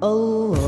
Allah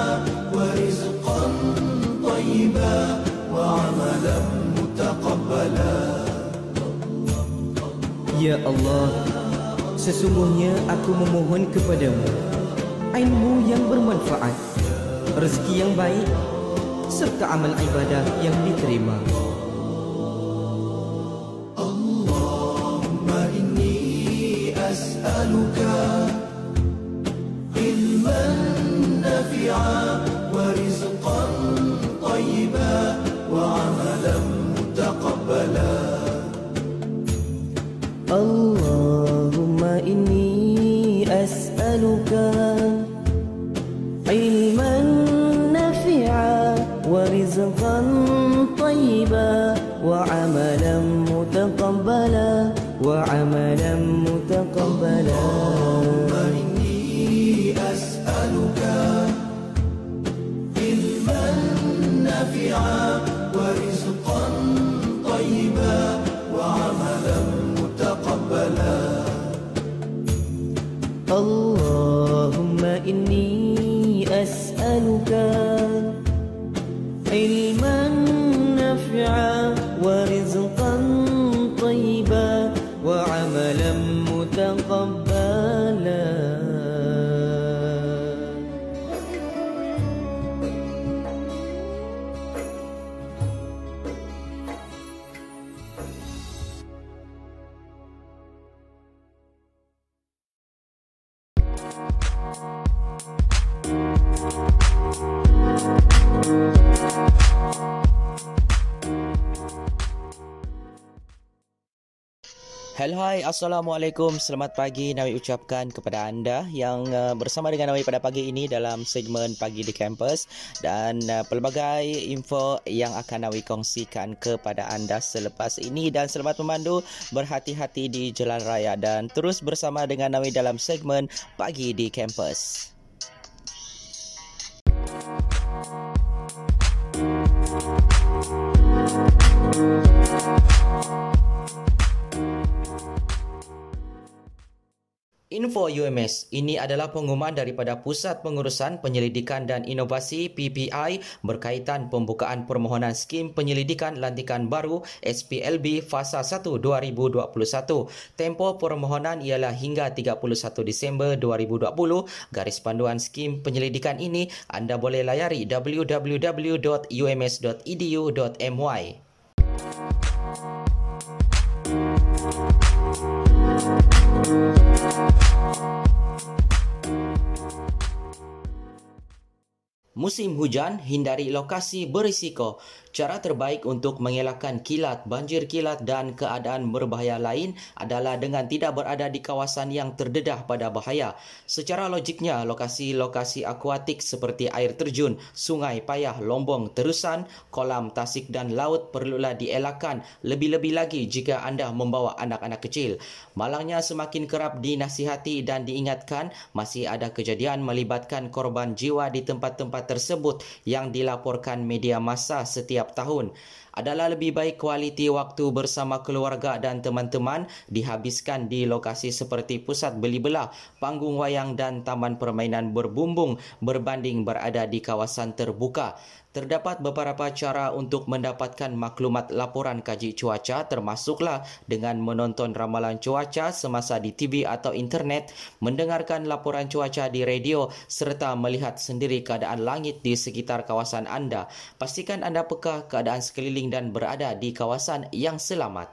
Ya Allah, sesungguhnya aku memohon kepadamu ilmu yang bermanfaat, rezeki yang baik serta amal ibadah yang diterima. Allahumma inni as'aluka اللهم إني أسألك علما نافعا ورزقا طيبا وعملا متقبلا وعملا Hello hai. Assalamualaikum. Selamat pagi. Nawi ucapkan kepada anda Yang uh, bersama dengan Nawi pada pagi ini Dalam segmen Pagi di Kampus. Dan uh, pelbagai info yang akan Nawi kongsikan kepada anda selepas ini. Dan selamat memandu Berhati-hati di jalan raya Dan terus bersama dengan Nawi dalam segmen Pagi di Kampus Info UMS, ini adalah pengumuman daripada Pusat Pengurusan Penyelidikan dan Inovasi PPI berkaitan pembukaan permohonan skim penyelidikan lantikan baru SPLB Fasa 1 2021. Tempoh permohonan ialah hingga 31 Disember 2020. Garis panduan skim penyelidikan ini anda boleh layari www.ums.edu.my. Musim hujan, hindari lokasi berisiko. Cara terbaik untuk mengelakkan kilat, banjir kilat dan keadaan berbahaya lain adalah dengan tidak berada di kawasan yang terdedah pada bahaya. Secara logiknya, lokasi-lokasi akuatik seperti air terjun, sungai payah, lombong, terusan, kolam, tasik dan laut perlulah dielakkan lebih-lebih lagi jika anda membawa anak-anak kecil. Malangnya semakin kerap dinasihati dan diingatkan masih ada kejadian melibatkan korban jiwa di tempat-tempat tersebut yang dilaporkan media massa setiap tahun. Adalah lebih baik kualiti waktu bersama keluarga dan teman-teman dihabiskan di lokasi seperti pusat beli belah, panggung wayang dan taman permainan berbumbung berbanding berada di kawasan terbuka. Terdapat beberapa cara untuk mendapatkan maklumat laporan kaji cuaca termasuklah dengan menonton ramalan cuaca semasa di TV atau internet, mendengarkan laporan cuaca di radio serta melihat sendiri keadaan langit di sekitar kawasan anda. Pastikan anda peka keadaan sekeliling dan berada di kawasan yang selamat.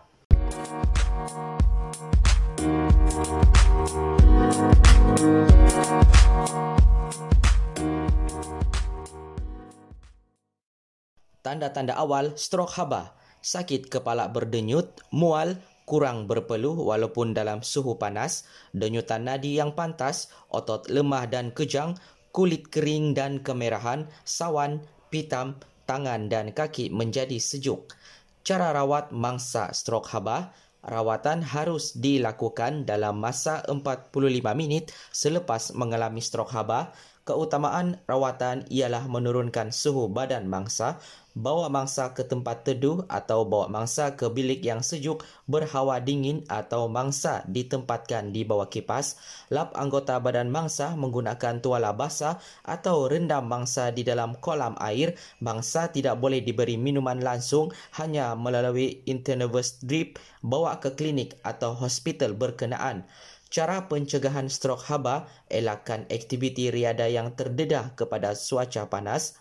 tanda-tanda awal strok haba, sakit kepala berdenyut, mual, kurang berpeluh walaupun dalam suhu panas, denyutan nadi yang pantas, otot lemah dan kejang, kulit kering dan kemerahan, sawan, pitam, tangan dan kaki menjadi sejuk. Cara rawat mangsa strok haba, rawatan harus dilakukan dalam masa 45 minit selepas mengalami strok haba. Keutamaan rawatan ialah menurunkan suhu badan mangsa, bawa mangsa ke tempat teduh atau bawa mangsa ke bilik yang sejuk berhawa dingin atau mangsa ditempatkan di bawah kipas, lap anggota badan mangsa menggunakan tuala basah atau rendam mangsa di dalam kolam air, mangsa tidak boleh diberi minuman langsung hanya melalui intravenous drip, bawa ke klinik atau hospital berkenaan. Cara pencegahan strok haba, elakkan aktiviti riada yang terdedah kepada cuaca panas,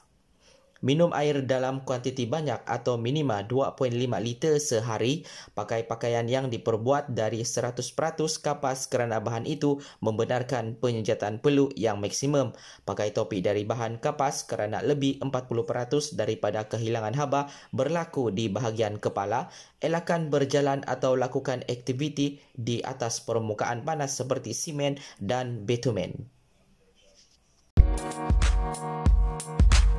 Minum air dalam kuantiti banyak atau minima 2.5 liter sehari. Pakai pakaian yang diperbuat dari 100% kapas kerana bahan itu membenarkan penyejatan peluk yang maksimum. Pakai topi dari bahan kapas kerana lebih 40% daripada kehilangan haba berlaku di bahagian kepala. Elakkan berjalan atau lakukan aktiviti di atas permukaan panas seperti simen dan bitumen.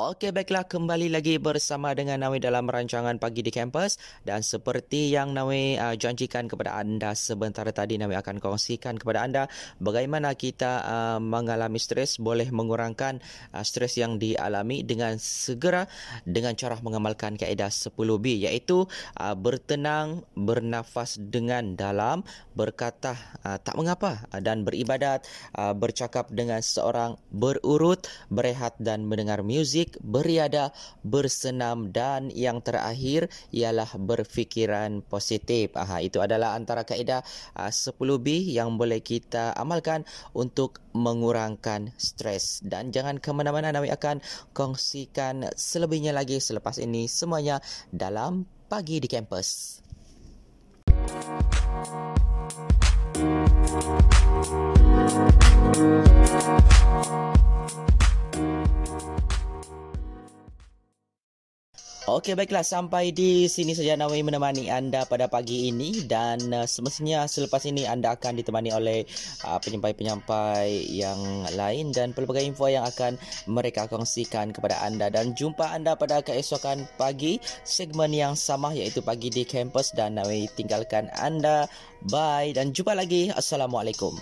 Okey, baiklah. Kembali lagi bersama dengan Nawi dalam rancangan Pagi di Kampus. Dan seperti yang Nawi uh, janjikan kepada anda sebentar tadi Nawi akan kongsikan kepada anda bagaimana kita uh, mengalami stres boleh mengurangkan uh, stres yang dialami dengan segera dengan cara mengamalkan kaedah 10B iaitu uh, bertenang, bernafas dengan dalam, berkata uh, tak mengapa uh, dan beribadat, uh, bercakap dengan seorang berurut, berehat dan mendengar muzik baik, beriada, bersenam dan yang terakhir ialah berfikiran positif. Aha, itu adalah antara kaedah uh, 10B yang boleh kita amalkan untuk mengurangkan stres. Dan jangan ke mana-mana, Nawi akan kongsikan selebihnya lagi selepas ini semuanya dalam Pagi di Kampus. Okey baiklah. Sampai di sini saja Nawi menemani anda pada pagi ini. Dan uh, semestinya selepas ini anda akan ditemani oleh uh, penyampai-penyampai yang lain dan pelbagai info yang akan mereka kongsikan kepada anda. Dan jumpa anda pada keesokan pagi segmen yang sama iaitu pagi di kampus. Dan Nawi tinggalkan anda. Bye. Dan jumpa lagi. Assalamualaikum